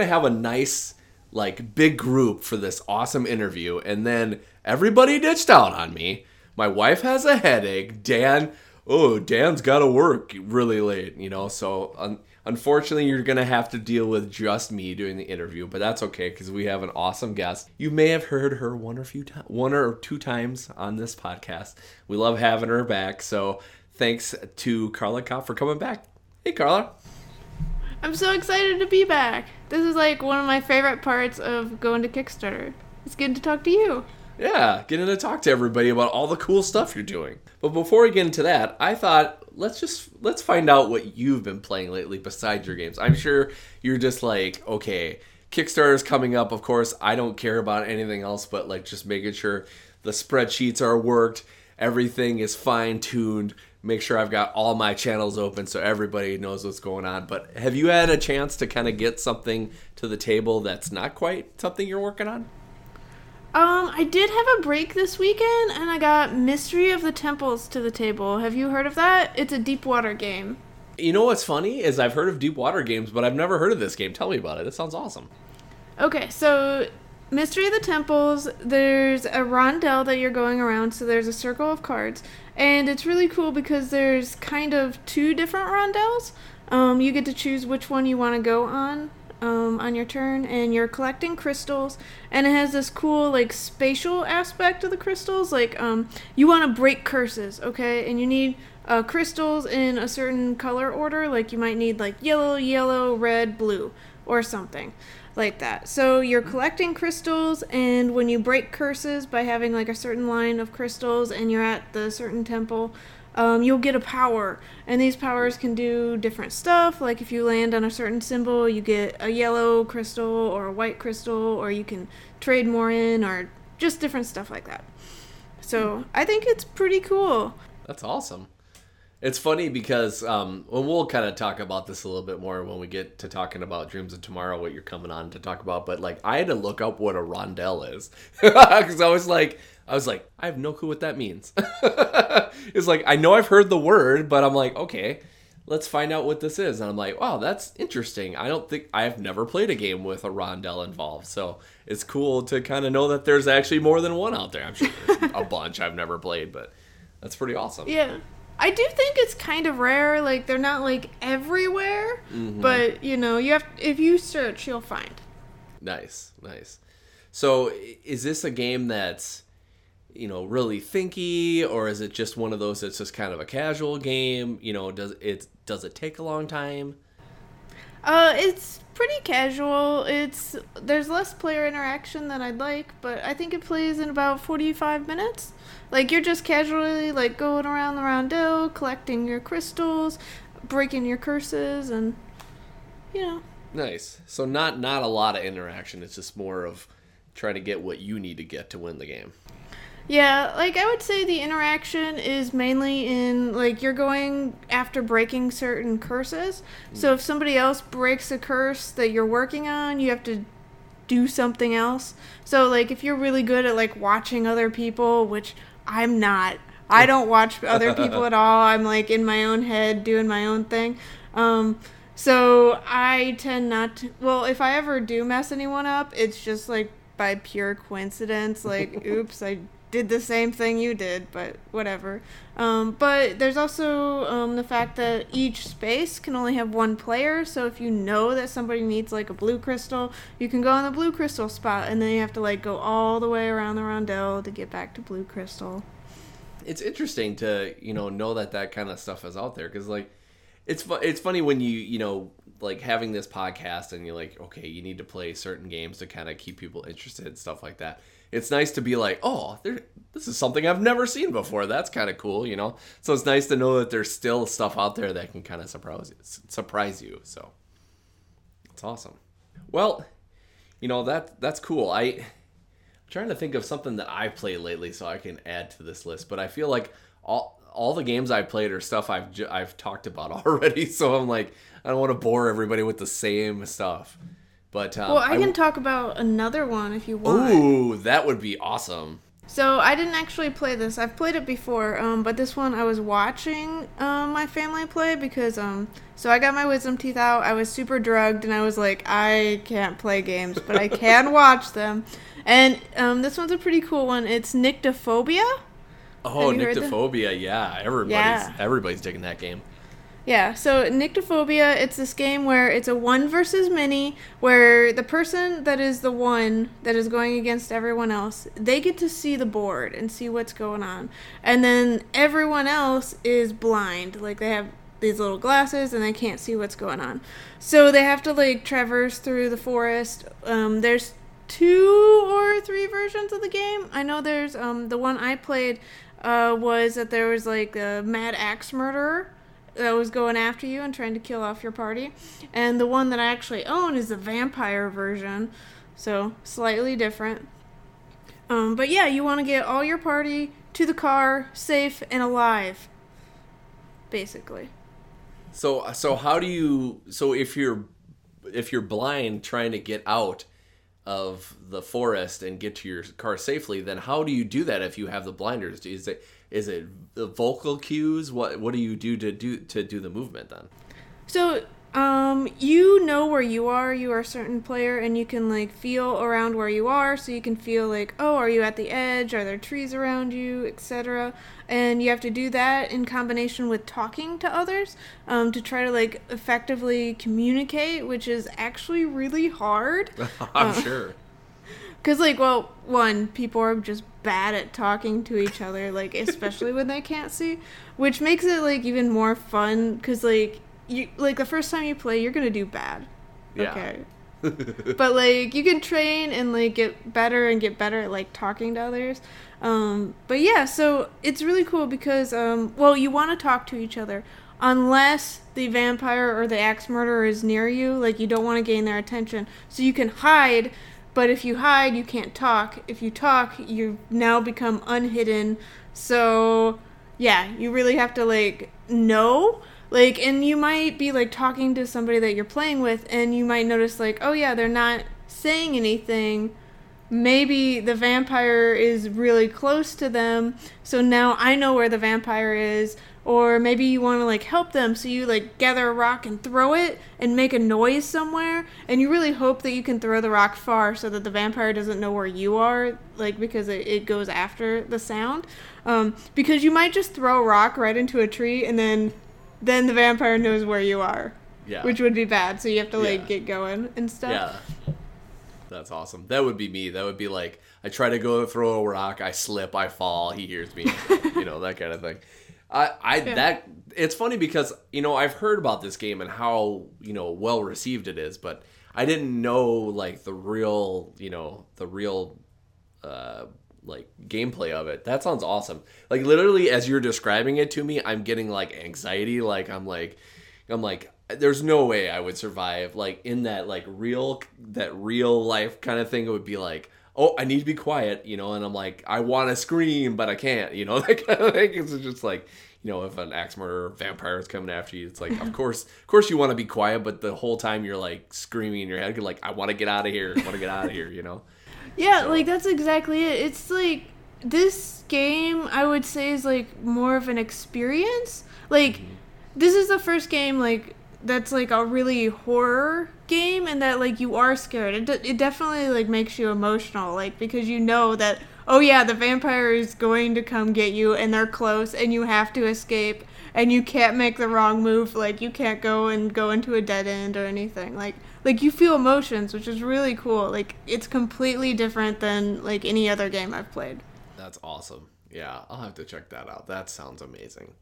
Were gonna have a nice, like, big group for this awesome interview, and then everybody ditched out on me. My wife has a headache. Dan, oh, Dan's gotta work really late, you know, so un- unfortunately, you're gonna have to deal with just me doing the interview, but that's okay because we have an awesome guest. You may have heard her one or few times, one or two times on this podcast. We love having her back, so thanks to Carla Kopp for coming back. Hey, Carla. I'm so excited to be back. This is like one of my favorite parts of going to Kickstarter. It's good to talk to you. Yeah, getting to talk to everybody about all the cool stuff you're doing. But before we get into that, I thought let's just let's find out what you've been playing lately besides your games. I'm sure you're just like, okay, Kickstarter's coming up, of course. I don't care about anything else but like just making sure the spreadsheets are worked, everything is fine-tuned, make sure I've got all my channels open so everybody knows what's going on. But have you had a chance to kind of get something to the table that's not quite something you're working on? Um, I did have a break this weekend and I got Mystery of the Temples to the table. Have you heard of that? It's a deep water game. You know what's funny is I've heard of deep water games, but I've never heard of this game. Tell me about it. It sounds awesome. Okay, so Mystery of the Temples, there's a rondel that you're going around, so there's a circle of cards. And it's really cool because there's kind of two different rondels. Um, you get to choose which one you want to go on um, on your turn, and you're collecting crystals. And it has this cool, like, spatial aspect of the crystals. Like, um, you want to break curses, okay? And you need uh, crystals in a certain color order. Like, you might need, like, yellow, yellow, red, blue, or something like that. So you're collecting crystals, and when you break curses by having like a certain line of crystals, and you're at the certain temple, um, you'll get a power, and these powers can do different stuff. Like if you land on a certain symbol, you get a yellow crystal or a white crystal, or you can trade more in, or just different stuff like that. So I think it's pretty cool. That's awesome. It's funny because um, well, we'll kind of talk about this a little bit more when we get to talking about Dreams of Tomorrow, what you're coming on to talk about. But like, I had to look up what a rondel is because I was like, I was like, I have no clue what that means. it's like I know I've heard the word, but I'm like, okay, let's find out what this is. And I'm like, wow, that's interesting. I don't think I've never played a game with a rondel involved, so it's cool to kind of know that there's actually more than one out there. I'm sure there's a bunch I've never played, but that's pretty awesome. Yeah. I do think it's kind of rare. Like they're not like everywhere, but you know, you have if you search, you'll find. Nice, nice. So, is this a game that's, you know, really thinky, or is it just one of those that's just kind of a casual game? You know, does it does it take a long time? Uh, it's pretty casual. It's there's less player interaction than I'd like, but I think it plays in about 45 minutes. Like you're just casually like going around the roundel, collecting your crystals, breaking your curses, and you know. Nice. So not not a lot of interaction. It's just more of trying to get what you need to get to win the game. Yeah, like I would say the interaction is mainly in like you're going after breaking certain curses. So hmm. if somebody else breaks a curse that you're working on, you have to do something else. So like if you're really good at like watching other people, which I'm not. I don't watch other people at all. I'm like in my own head doing my own thing. Um so I tend not to well, if I ever do mess anyone up, it's just like by pure coincidence like oops, I did the same thing you did, but whatever. Um, but there's also um, the fact that each space can only have one player. So if you know that somebody needs like a blue crystal, you can go on the blue crystal spot, and then you have to like go all the way around the rondel to get back to blue crystal. it's interesting to you know know that that kind of stuff is out there because like it's fu- it's funny when you you know like having this podcast and you're like okay you need to play certain games to kind of keep people interested and stuff like that it's nice to be like oh this is something i've never seen before that's kind of cool you know so it's nice to know that there's still stuff out there that can kind of surprise surprise you so it's awesome well you know that that's cool i I'm trying to think of something that I've played lately so I can add to this list, but I feel like all all the games I've played are stuff I've I've talked about already. So I'm like, I don't want to bore everybody with the same stuff. But um, Well, I can talk about another one if you want. Ooh, that would be awesome. So I didn't actually play this. I've played it before, um, but this one I was watching um, my family play because um, so I got my wisdom teeth out. I was super drugged, and I was like, I can't play games, but I can watch them. And um, this one's a pretty cool one. It's Nyctophobia. Oh, Have you heard that? Nyctophobia, yeah, everybody's Yeah. everybody's taking that game. Yeah, so Nyctophobia, it's this game where it's a one versus many, where the person that is the one that is going against everyone else, they get to see the board and see what's going on. And then everyone else is blind. Like they have these little glasses and they can't see what's going on. So they have to like traverse through the forest. Um, there's two or three versions of the game. I know there's um the one I played uh, was that there was like a mad axe murderer that was going after you and trying to kill off your party. And the one that I actually own is the vampire version, so slightly different. Um, but yeah, you want to get all your party to the car safe and alive, basically. So so how do you so if you're if you're blind trying to get out of the forest and get to your car safely, then how do you do that if you have the blinders? Is it is it the vocal cues? What what do you do to do to do the movement then? So, um, you know where you are. You are a certain player, and you can like feel around where you are. So you can feel like, oh, are you at the edge? Are there trees around you, etc. And you have to do that in combination with talking to others um, to try to like effectively communicate, which is actually really hard. I'm Uh, sure. Cause like, well, one, people are just bad at talking to each other, like especially when they can't see, which makes it like even more fun. Cause like you, like the first time you play, you're gonna do bad. Yeah. Okay. but like you can train and like get better and get better at like talking to others. Um, but yeah, so it's really cool because um, well, you want to talk to each other unless the vampire or the axe murderer is near you. Like you don't want to gain their attention, so you can hide. But if you hide, you can't talk. If you talk, you now become unhidden. So yeah, you really have to like know like and you might be like talking to somebody that you're playing with and you might notice like oh yeah they're not saying anything maybe the vampire is really close to them so now i know where the vampire is or maybe you want to like help them so you like gather a rock and throw it and make a noise somewhere and you really hope that you can throw the rock far so that the vampire doesn't know where you are like because it, it goes after the sound um, because you might just throw a rock right into a tree and then then the vampire knows where you are Yeah. which would be bad so you have to like Yeah. get going and stuff Yeah. That's awesome. That would be me. That would be like I try to go throw a rock, I slip, I fall, he hears me. you know, that kind of thing. I I that it's funny because, you know, I've heard about this game and how, you know, well received it is, but I didn't know like the real, you know, the real uh like gameplay of it. That sounds awesome. Like literally as you're describing it to me, I'm getting like anxiety, like I'm like I'm like there's no way I would survive like in that like real that real life kind of thing it would be like oh I need to be quiet you know and I'm like I want to scream but I can't you know that kind of thing it's just like you know if an axe murderer vampire is coming after you it's like of course of course you want to be quiet but the whole time you're like screaming in your head like I want to get out of here I want to get out of here you know Yeah, So- like that's exactly it. It's like this game I would say is like more of an experience. Like Mm-hmm. this is the first game like that's like a really horror game and that like you are scared. It it definitely like makes you emotional like because you know that oh yeah, the vampire is going to come get you and they're close and you have to escape and you can't make the wrong move like you can't go and go into a dead end or anything. Like like you feel emotions, which is really cool. Like it's completely different than like any other game I've played. That's awesome. Yeah, I'll have to check that out. That sounds amazing.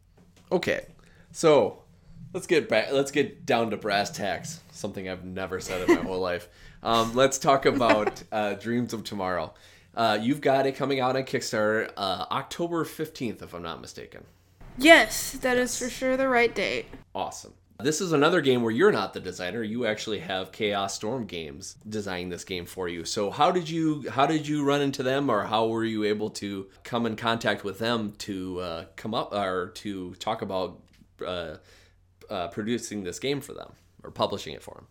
Okay, so let's get back. Let's get down to brass tacks. Something I've never said in my whole life. Um, let's talk about uh, Dreams of Tomorrow. Uh, you've got it coming out on Kickstarter uh, October fifteenth, if I'm not mistaken. Yes, that is for sure the right date. Awesome. This is another game where you're not the designer. You actually have Chaos Storm Games designing this game for you. So how did you how did you run into them, or how were you able to come in contact with them to uh, come up or to talk about uh, producing this game for them or publishing it for them?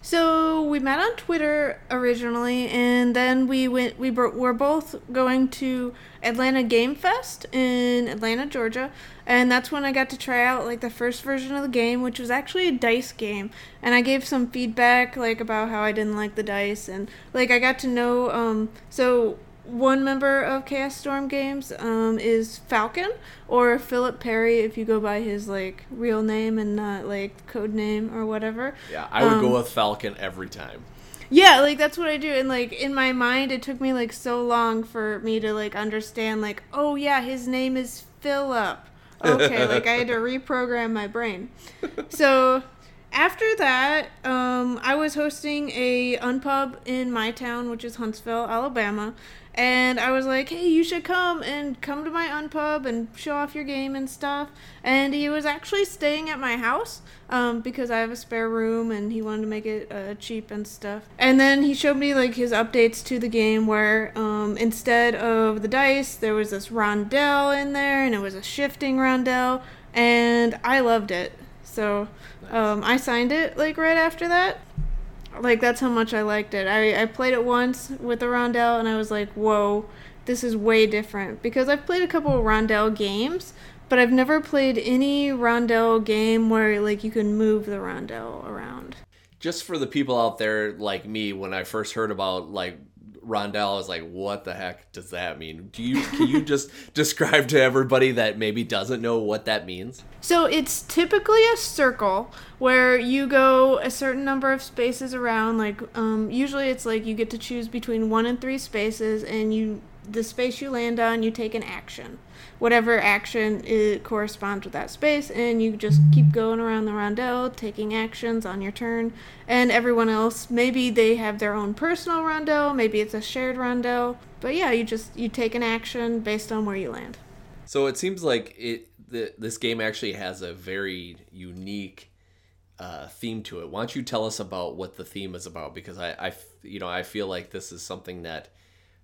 So we met on Twitter originally, and then we went. We were both going to Atlanta Game Fest in Atlanta, Georgia, and that's when I got to try out like the first version of the game, which was actually a dice game. And I gave some feedback like about how I didn't like the dice, and like I got to know. Um, so one member of Chaos Storm Games um, is Falcon or Philip Perry if you go by his like real name and not like code name or whatever. Yeah, I would go Um, with Falcon every time. Yeah, like that's what I do. And like in my mind it took me like so long for me to like understand like, oh yeah, his name is Philip. Okay, like I had to reprogram my brain. So after that, um, I was hosting a unpub in my town, which is Huntsville, Alabama, and I was like, "Hey, you should come and come to my unpub and show off your game and stuff." And he was actually staying at my house um, because I have a spare room, and he wanted to make it uh, cheap and stuff. And then he showed me like his updates to the game, where um, instead of the dice, there was this rondel in there, and it was a shifting rondel, and I loved it. So um, I signed it like right after that. Like that's how much I liked it. I, I played it once with the rondel and I was like, whoa, this is way different because I've played a couple of games, but I've never played any rondel game where like you can move the rondel around. Just for the people out there like me, when I first heard about like Rondel, is like, "What the heck does that mean?" Do you can you just describe to everybody that maybe doesn't know what that means? So it's typically a circle where you go a certain number of spaces around. Like um, usually, it's like you get to choose between one and three spaces, and you the space you land on, you take an action, whatever action it corresponds with that space, and you just keep going around the rondel, taking actions on your turn. And everyone else, maybe they have their own personal rondel, maybe it's a shared rondel, but yeah, you just you take an action based on where you land. So it seems like it the, this game actually has a very unique uh, theme to it. Why don't you tell us about what the theme is about? Because I, I you know, I feel like this is something that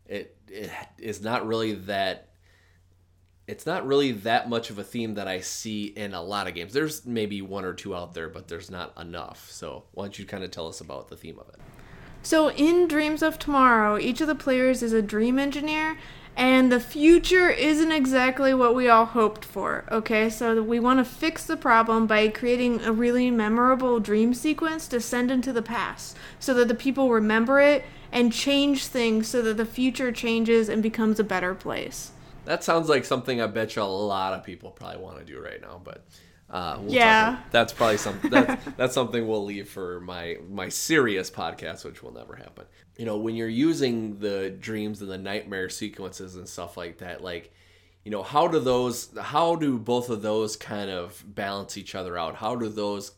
it it is not really that. It's not really that much of a theme that I see in a lot of games. There's maybe one or two out there, but there's not enough. So why don't you kind of tell us about the theme of it? So, in Dreams of Tomorrow, each of the players is a dream engineer, and the future isn't exactly what we all hoped for. Okay, so we want to fix the problem by creating a really memorable dream sequence to send into the past so that the people remember it and change things so that the future changes and becomes a better place. That sounds like something I bet you a lot of people probably want to do right now, but uh, we'll talk Yeah. that's probably something that's, that's something we'll leave for my my serious podcast, which will never happen. You know, when you're using the dreams and the nightmare sequences and stuff like that, like you know, how do those how do both of those kind of balance each other out? How do those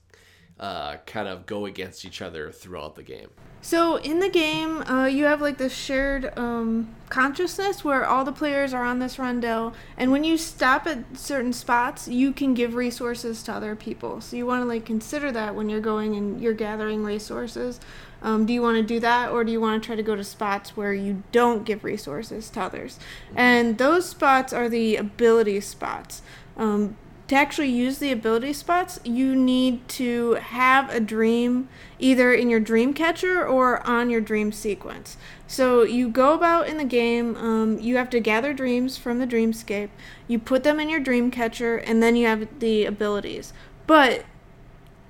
uh, kind of go against each other throughout the game? So in the game, uh, you have like this shared um, consciousness where all the players are on this rondel, and when you stop at certain spots, you can give resources to other people. So you want to like consider that when you're going and you're gathering resources. Um, do you want to do that, or do you want to try to go to spots where you don't give resources to others? And those spots are the ability spots. Um, to actually use the ability spots, you need to have a dream either in your dream catcher or on your dream sequence. So you go about in the game, um, you have to gather dreams from the dreamscape, you put them in your dream catcher, and then you have the abilities. But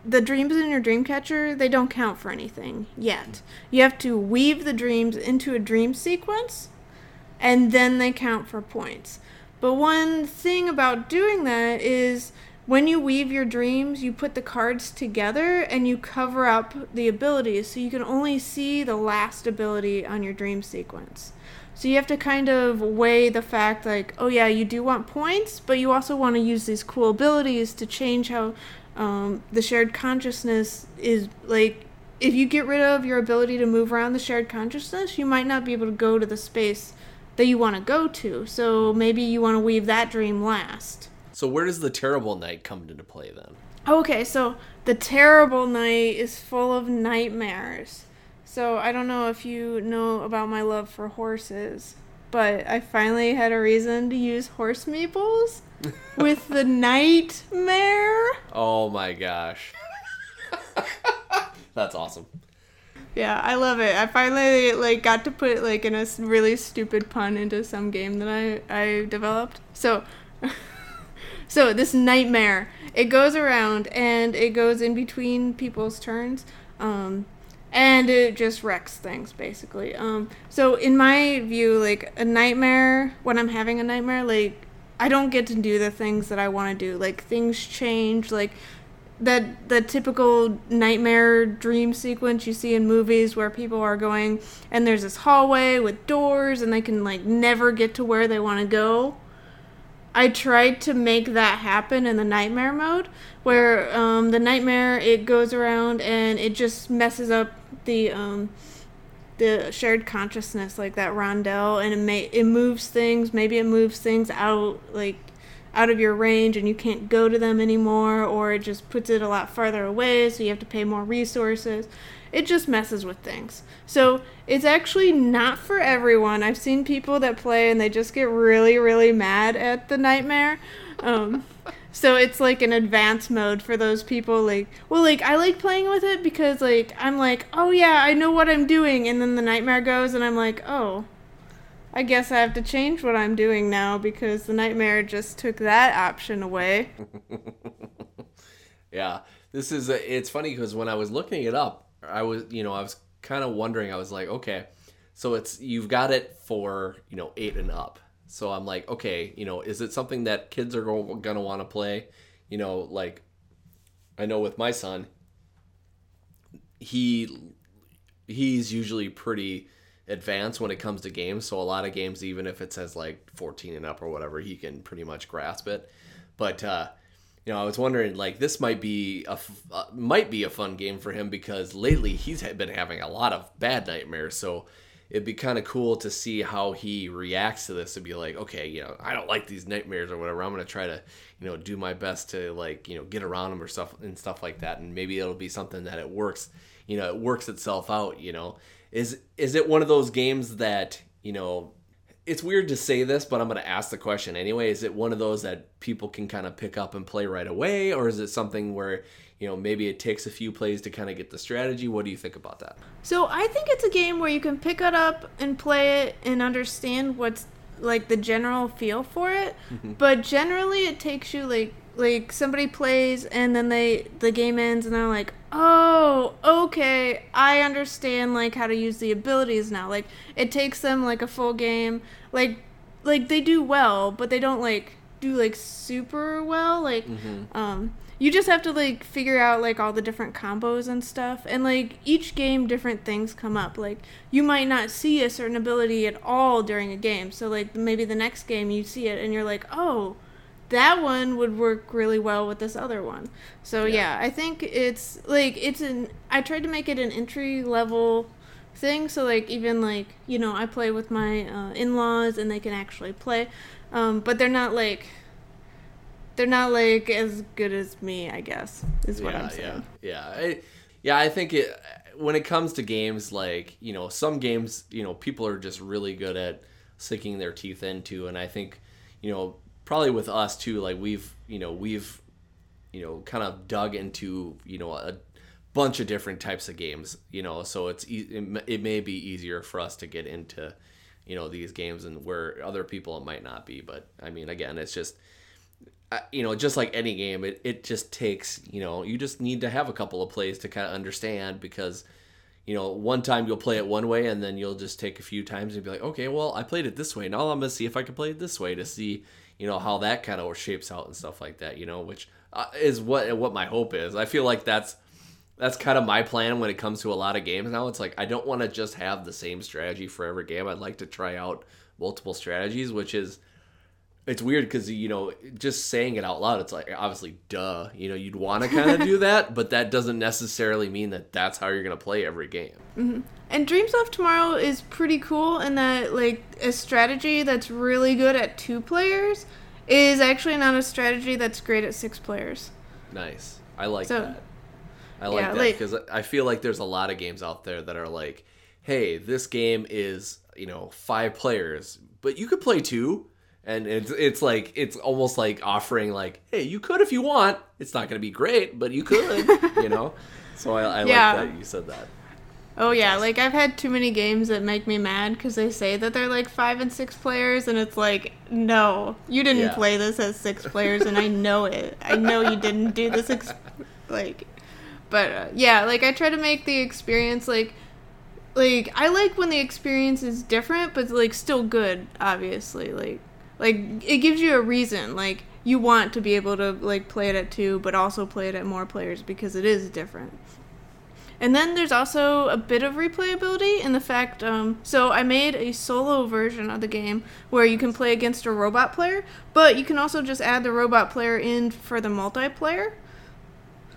the dreams in your dream catcher, they don't count for anything yet. You have to weave the dreams into a dream sequence, and then they count for points. But one thing about doing that is when you weave your dreams, you put the cards together and you cover up the abilities so you can only see the last ability on your dream sequence. So you have to kind of weigh the fact like, oh yeah, you do want points, but you also want to use these cool abilities to change how um, the shared consciousness is like. If you get rid of your ability to move around the shared consciousness, you might not be able to go to the space that you want to go to. So maybe you want to weave that dream last. So where does the terrible night come into play then? Okay, so the terrible night is full of nightmares. So I don't know if you know about my love for horses, but I finally had a reason to use horse meeples with the nightmare. Oh my gosh. That's awesome. Yeah, I love it. I finally like got to put like in a really stupid pun into some game that I I developed. So so this nightmare, it goes around and it goes in between people's turns. Um and it just wrecks things basically. Um so in my view like a nightmare when I'm having a nightmare like I don't get to do the things that I want to do. Like things change like that the typical nightmare dream sequence you see in movies where people are going and there's this hallway with doors and they can like never get to where they want to go. I tried to make that happen in the nightmare mode where um, the nightmare it goes around and it just messes up the um, the shared consciousness like that rondel and it may it moves things maybe it moves things out like out of your range and you can't go to them anymore or it just puts it a lot farther away so you have to pay more resources. It just messes with things. So it's actually not for everyone. I've seen people that play and they just get really really mad at the nightmare. Um, so it's like an advanced mode for those people like well like i like playing with it because like i'm like oh yeah i know what i'm doing and then the nightmare goes and i'm like oh I guess I have to change what I'm doing now because the nightmare just took that option away. Yeah, this is a, it's funny because when I was looking it up, I was you know I was kind of wondering. I was like, okay, so it's you've got it for you know eight and up. So I'm like, okay, you know, is it something that kids are gonna want to play? You know, like I know with my son, he he's usually pretty advanced when it comes to games. So a lot of games, even if it says like 14 and up or whatever, he can pretty much grasp it. But uh, you know, I was wondering like this might be a f- uh, might be a fun game for him because lately he's been having a lot of bad nightmares. So it'd be kind of cool to see how he reacts to this and be like, okay, you know, I don't like these nightmares or whatever. I'm gonna try to, you know, do my best to like, you know, get around them or stuff and stuff like that. And maybe it'll be something that it works, you know, it works itself out. You know, is is it one of those games that you know? It's weird to say this, but I'm going to ask the question anyway. Is it one of those that people can kind of pick up and play right away, or is it something where you know maybe it takes a few plays to kind of get the strategy? What do you think about that? So I think it's a game where you can pick it up and play it and understand what's like the general feel for it. Mm-hmm. But generally it takes you like like somebody plays and then they the game ends and they're like, "Oh, okay, I understand like how to use the abilities now." Like it takes them like a full game. Like like they do well, but they don't like do like super well. Like um you just have to like figure out like all the different combos and stuff and like each game different things come up like you might not see a certain ability at all during a game so like maybe the next game you see it and you're like oh that one would work really well with this other one. So yeah, i think it's like it's an i tried to make it an entry level thing. So like even like you know i play with my uh, in-laws and they can actually play. Um, but they're not like they're not like as good as me, I guess, is what I'm saying. Yeah, yeah, I, yeah. I think it when it comes to games like you know some games you know people are just really good at sinking their teeth into, and I think you know probably with us too. Like we've you know we've you know kind of dug into you know a bunch of different types of games. You know, so it's it, may be easier for us to get into you know these games and where other people it might not be. But I mean, again, it's just you know, just like any game, it, it just takes, you know, you just need to have a couple of plays to kind of understand because, you know, one time you'll play it one way and then you'll just take a few times and be like, okay, well, I played it this way. Now I'm going to see if I can play it this way to see, you know, how that kind of shapes out and stuff like that, you know, which uh, is what what my hope is. I feel like that's that's kind of my plan when it comes to a lot of games now. It's like I don't want to just have the same strategy for every game. I'd like to try out multiple strategies, which is it's weird because you know just saying it out loud it's like obviously duh you know you'd want to kind of do that but that doesn't necessarily mean that that's how you're going to play every game. Mm-hmm. And Dreams of Tomorrow is pretty cool in that like a strategy that's really good at two players is actually not a strategy that's great at six players. nice. I like So- that. I like Yeah, that like- because i feel like there's a lot of games out there that are like hey this game is you know five players but you could play two and it's it's like it's almost like offering like hey you could if you want it's not going to be great but you could you know so i, I Yeah. like that you said that Oh yeah, like I've had too many games that make me mad because they say that they're like five and six players, and it's like, no, you didn't Yeah. play this as six players, and I know it. I know you didn't do this, ex- like, but uh, yeah, like I try to make the experience like, like I like when the experience is different, but like still good. Obviously, like, like it gives you a reason, like you want to be able to like play it at two, but also play it at more players because it is different. And then there's also a bit of replayability in the fact, um, so I made a solo version of the game where you can play against a robot player, but you can also just add the robot player in for the multiplayer.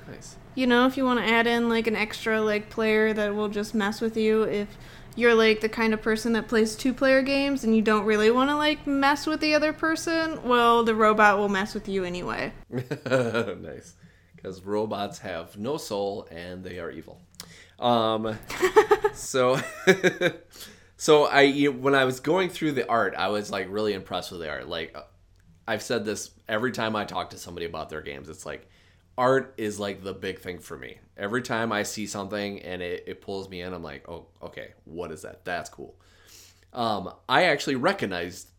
nice You know, if you want to add in like an extra like player that will just mess with you if you're like the kind of person that plays two player games and you don't really want to like mess with the other person, well, the robot will mess with you anyway. nice. Because robots have no soul and they are evil. Um, so, so I when I was going through the art, I was like really impressed with the art. Like, I've said this every time I talk to somebody about their games. It's like art is like the big thing for me. Every time I see something and it, it pulls me in, I'm like, oh, okay, what is that? That's cool. Um, I actually recognized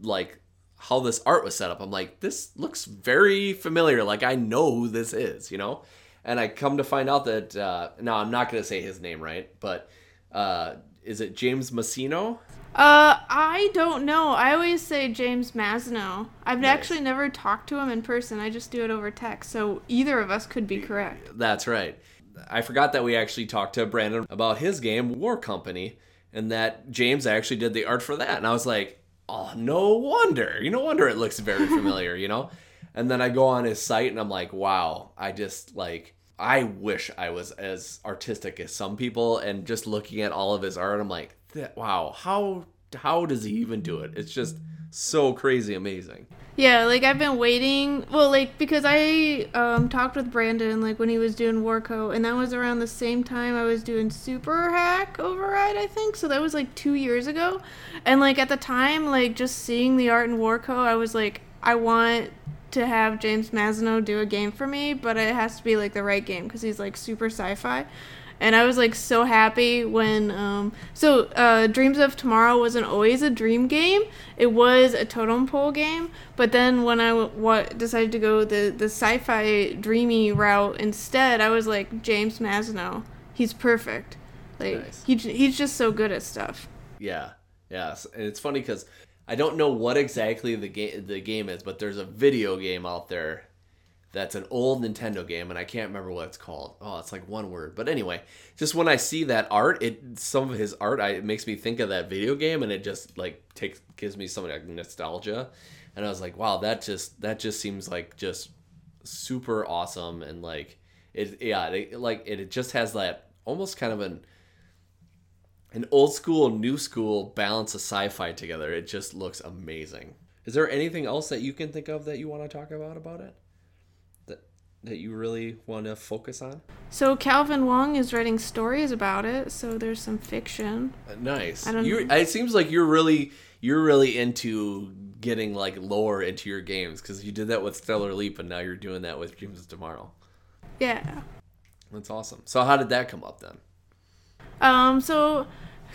like how this art was set up. I'm like, this looks very familiar. Like I know who this is, you know. And I come to find out that uh, now I'm not gonna say his name right, but uh, is it James Massino? Uh, I don't know. I always say James Masno. I've Nice. actually never talked to him in person. I just do it over text. So either of us could be correct. That's right. I forgot that we actually talked to Brandon about his game War Company, and that James actually did the art for that. And I was like, oh, no wonder. You no wonder it looks very familiar, you know. And then I go on his site and I'm like, wow, I just like I wish I was as artistic as some people. And just looking at all of his art, I'm like, that, wow, how how does he even do it? It's just so crazy amazing. Yeah, like I've been waiting. Well, like because I um talked with Brandon like when he was doing Warco, and that was around the same time I was doing Super Hack Override, I think. So that was like two years ago, and like at the time, like just seeing the art in Warco, I was like, I want to have James Masno do a game for me, but it has to be like the right game because he's like super sci-fi. And I was like so happy when um so uh Dreams of Tomorrow wasn't always a dream game. It was a totem pole game, but then when I w- what decided to go the the sci-fi dreamy route instead, I was like James Masno. He's perfect. Like Nice. he j- he's just so good at stuff. Yeah, Yeah, and it's funny because I don't know what exactly the game the game is, but there's a video game out there that's an old Nintendo game, and I can't remember what it's called. Oh, it's like one word, but anyway, just when I see that art, it some of his art, I, it makes me think of that video game, and it just like takes gives me some like nostalgia, and I was like, wow, that just that just seems like just super awesome, and like it, yeah, it, like it, it just has that almost kind of an an old school new school balance of sci-fi together. It just looks amazing. Is there anything else that you can think of that you want to talk about about it that you really want to focus on So Calvin Wong is writing stories about it, so there's some fiction. Uh, nice I don't you know. it seems like you're really you're really into getting like lore into your games because you did that with stellar leap and now you're doing that with dreams of tomorrow Yeah. that's awesome so how did that come up then Um, so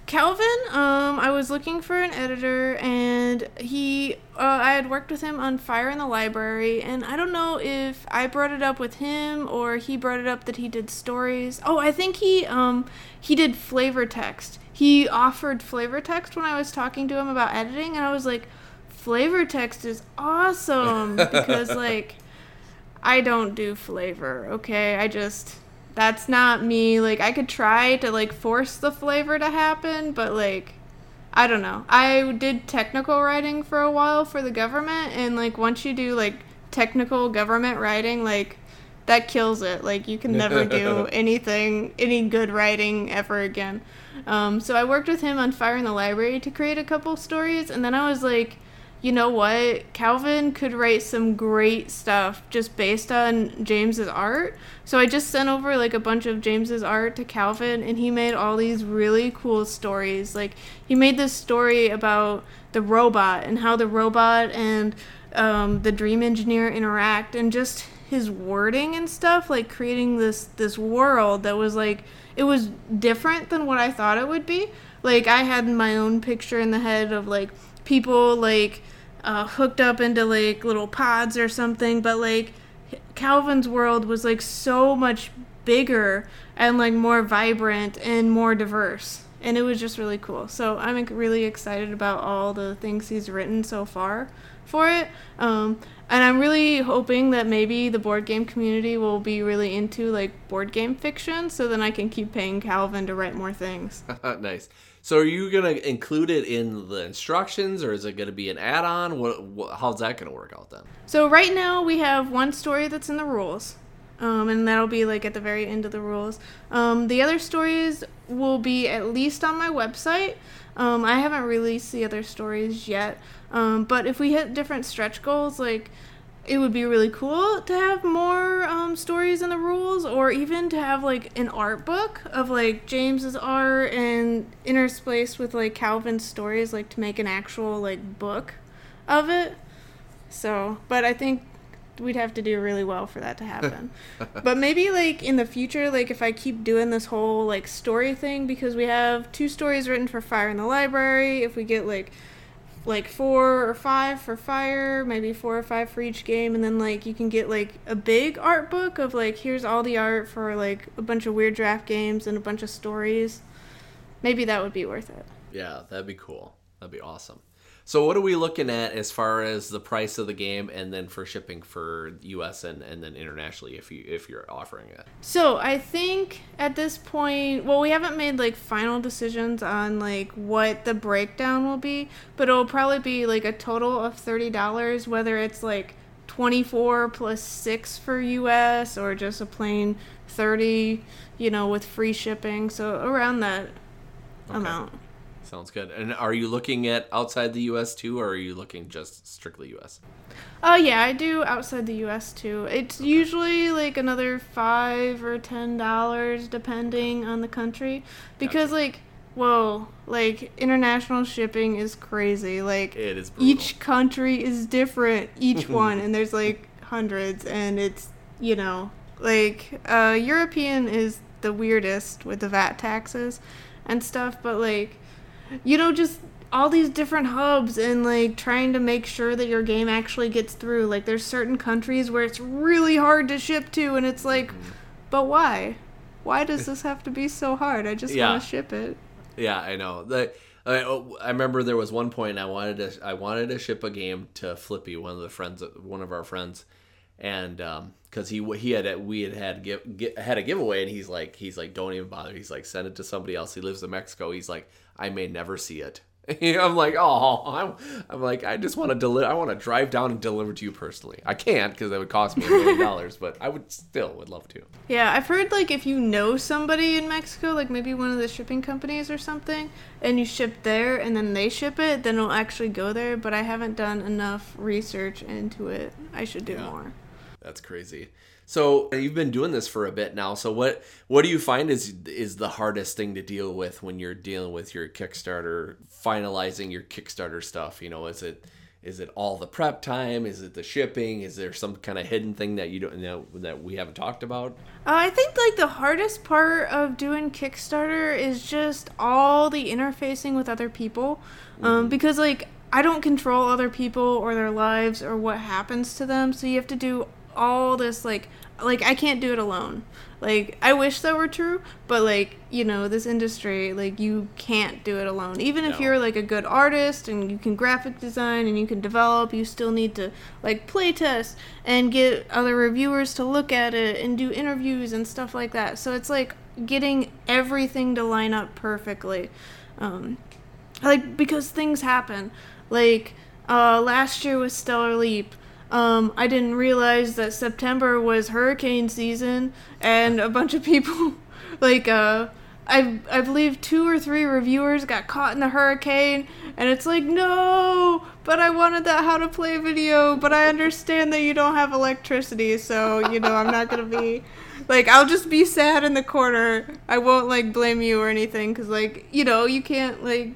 Calvin, um, I was looking for an editor, and he, uh, I had worked with him on Fire in the Library, and I don't know if I brought it up with him or he brought it up that he did stories. Oh, I think he, um, he did flavor text. He offered flavor text when I was talking to him about editing, and I was like, flavor text is awesome because like I don't do flavor, okay? I just that's not me. Like I could try to like force the flavor to happen, but like I don't know. I did technical writing for a while for the government and like once you do like technical government writing like that kills it. Like you can never do anything any good writing ever again. Um, so I worked with him on Fire in the Library to create a couple stories and then I was like you know what? Calvin could write some great stuff just based on James's art. So I just sent over like a bunch of James's art to Calvin and he made all these really cool stories. Like he made this story about the robot and how the robot and um, the dream engineer interact and just his wording and stuff like creating this this world that was like it was different than what I thought it would be. Like I had my own picture in the head of like people like uh, hooked up into like little pods or something, but like Calvin's world was like so much bigger and like more vibrant and more diverse. And it was just really cool. So I'm really excited about all the things he's written so far for it. Um, and I'm really hoping that maybe the board game community will be really into like board game fiction so then I can keep paying Calvin to write more things. nice. So are you gonna include it in the instructions, or is it gonna be an add-on? What, what how's that gonna work out then? So right now we have one story that's in the rules, um, and that'll be like at the very end of the rules. Um, the other stories will be at least on my website. Um, I haven't released the other stories yet, um, but if we hit different stretch goals, like it would be really cool to have more um, stories in the rules, or even to have like an art book of like James's art and interspaced with like Calvin's stories, like to make an actual like book of it. So, but I think we'd have to do really well for that to happen. but maybe like in the future, like if I keep doing this whole like story thing, because we have two stories written for Fire in the Library, if we get like like four or five for Fire, maybe four or five for each game, and then like you can get like a big art book of like here's all the art for like a bunch of Weird Giraffe games and a bunch of stories. Maybe that would be worth it. Yeah, that'd be cool. That'd be awesome. So what are we looking at as far as the price of the game and then for shipping for US and, and then internationally if you if you're offering it? So I think at this point, well, we haven't made like final decisions on like what the breakdown will be, but it'll probably be like a total of thirty dollars, whether it's like twenty four plus six for US or just a plain thirty, you know, with free shipping. So around that amount. Sounds good. And are you looking at outside the US too or are you looking just strictly US? Oh yeah, I do outside the U.S. too. It's usually like another five or ten dollars, depending on the country, because Gotcha. like, whoa, like international shipping is crazy. Like It is brutal. each country is different, each one, and there's like hundreds, and it's you know like uh, European is the weirdest with the VAT taxes and stuff, but like you know, just all these different hubs and like trying to make sure that your game actually gets through. Like, there's certain countries where it's really hard to ship to, and it's like, Mm-hmm. but why? Why does this have to be so hard? I just Yeah. want to ship it. Yeah, I know. The I, oh, I remember there was one point I wanted to I wanted to ship a game to Flippy, one of the friends, one of our friends, and um, because he he had we had had give, get, had a giveaway, and he's like he's like don't even bother. He's like send it to somebody else. He lives in Mexico. He's like I may never see it. I'm like oh I'm, I'm like I just want to deliver. I want to drive down and deliver to you personally. I can't because that would cost me a million dollars, but I would still would love to. Yeah, I've heard like if you know somebody in Mexico, like maybe one of the shipping companies or something, and you ship there and then they ship it, then it'll actually go there. But I haven't done enough research into it. I should do Yeah. more. That's crazy. So you've been doing this for a bit now. So what what do you find is is the hardest thing to deal with when you're dealing with your Kickstarter, finalizing your Kickstarter stuff? You know, is it is it all the prep time? Is it the shipping? Is there some kind of hidden thing that you don't you know that we haven't talked about? Uh, I think like the hardest part of doing Kickstarter is just all the interfacing with other people, um, because like I don't control other people or their lives or what happens to them, so you have to do all this like like I can't do it alone. Like I wish that were true, but like, you know, this industry, like you can't do it alone. Even if No. you're like a good artist and you can graphic design and you can develop, you still need to like play test and get other reviewers to look at it and do interviews and stuff like that. So it's like getting everything to line up perfectly. Um like because things happen like uh last year with stellar leap um i didn't realize that september was hurricane season and a bunch of people like uh I, I believe two or three reviewers got caught in the hurricane and it's like no but i wanted that how to play video but i understand that you don't have electricity so you know i'm not gonna be like i'll just be sad in the corner i won't like blame you or anything because like you know you can't like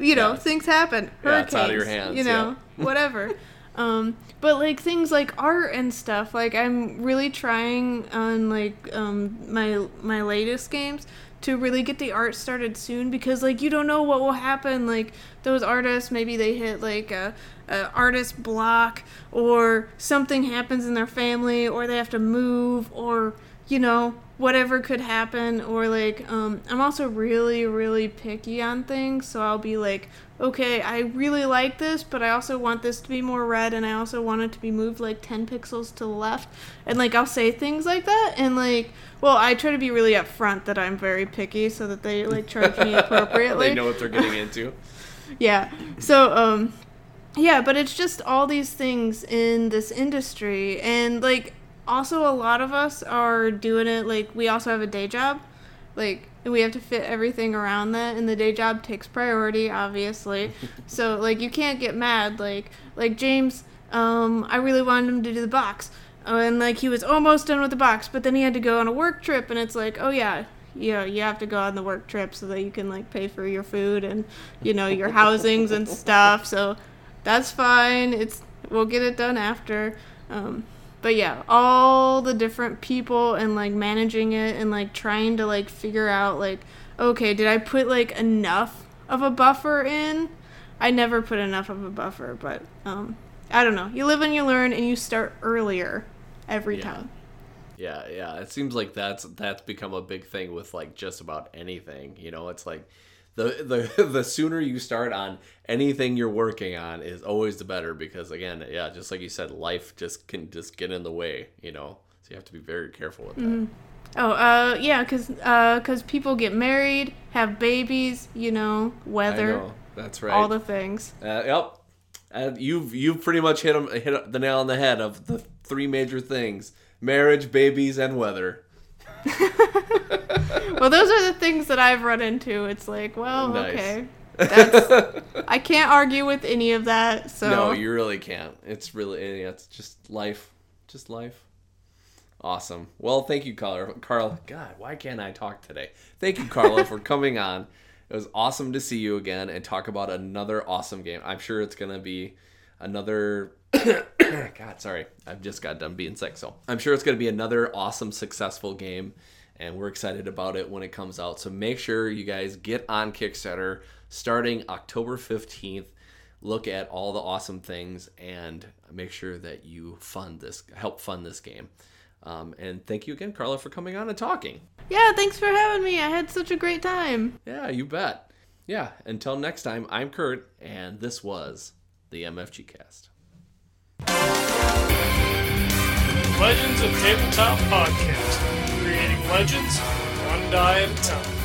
you know, Yeah. things happen. Yeah, it's out of your hands, You know, whatever. Um, but like things like art and stuff, like I'm really trying on like um my my latest games to really get the art started soon because like you don't know what will happen. Like those artists, maybe they hit like a, a artist block or something happens in their family or they have to move or you know whatever could happen or like um i'm also really really picky on things so i'll be like okay i really like this but i also want this to be more red and i also want it to be moved like 10 pixels to the left and like i'll say things like that and like well i try to be really upfront that i'm very picky so that they like charge me appropriately they know what they're getting into. yeah. So um yeah, but it's just all these things in this industry and like also a lot of us are doing it like we also have a day job. Like and we have to fit everything around that and the day job takes priority obviously. so like you can't get mad like like James um I really wanted him to do the box. Uh, and like he was almost done with the box, but then he had to go on a work trip and it's like, "Oh yeah, you know, you have to go on the work trip so that you can like pay for your food and you know your housings and stuff. So that's fine. It's we'll get it done after. Um, but yeah, all the different people and like managing it and like trying to like figure out like okay, did I put like enough of a buffer in? I never put enough of a buffer, but um, I don't know. You live and you learn, and you start earlier every Yeah. time. Yeah, yeah. It seems like that's that's become a big thing with like just about anything. You know, it's like the the the sooner you start on anything you're working on is always the better because again, yeah, just like you said, life just can just get in the way. You know, so you have to be very careful with that. Oh, uh, yeah, cause, uh, 'cause people get married, have babies, you know, I weather, know that's right. all the things. Uh, yep. Uh, you've you've pretty much hit 'em- hit the nail on the head of the three major things: marriage, babies, and weather. Well, those are the things that I've run into. It's like, well, Nice. okay, that's I can't argue with any of that. So No, you really can't. It's really eh, it's just life, just life. Awesome. Well, thank you, Carl. Carl, God, why can't I talk today? Thank you, Carla, for coming on. It was awesome to see you again and talk about another awesome game. I'm sure it's gonna be another. God, sorry, I've just got done being sick, so I'm sure it's gonna be another awesome, successful game, and we're excited about it when it comes out. So make sure you guys get on Kickstarter starting October 15th look at all the awesome things and make sure that you fund this help fund this game um, and thank you again carla for coming on and talking yeah, thanks for having me. I had such a great time. yeah you bet yeah until next time i'm kurt and this was the mfg cast Legends of Tabletop Podcast. Legends one die at a time.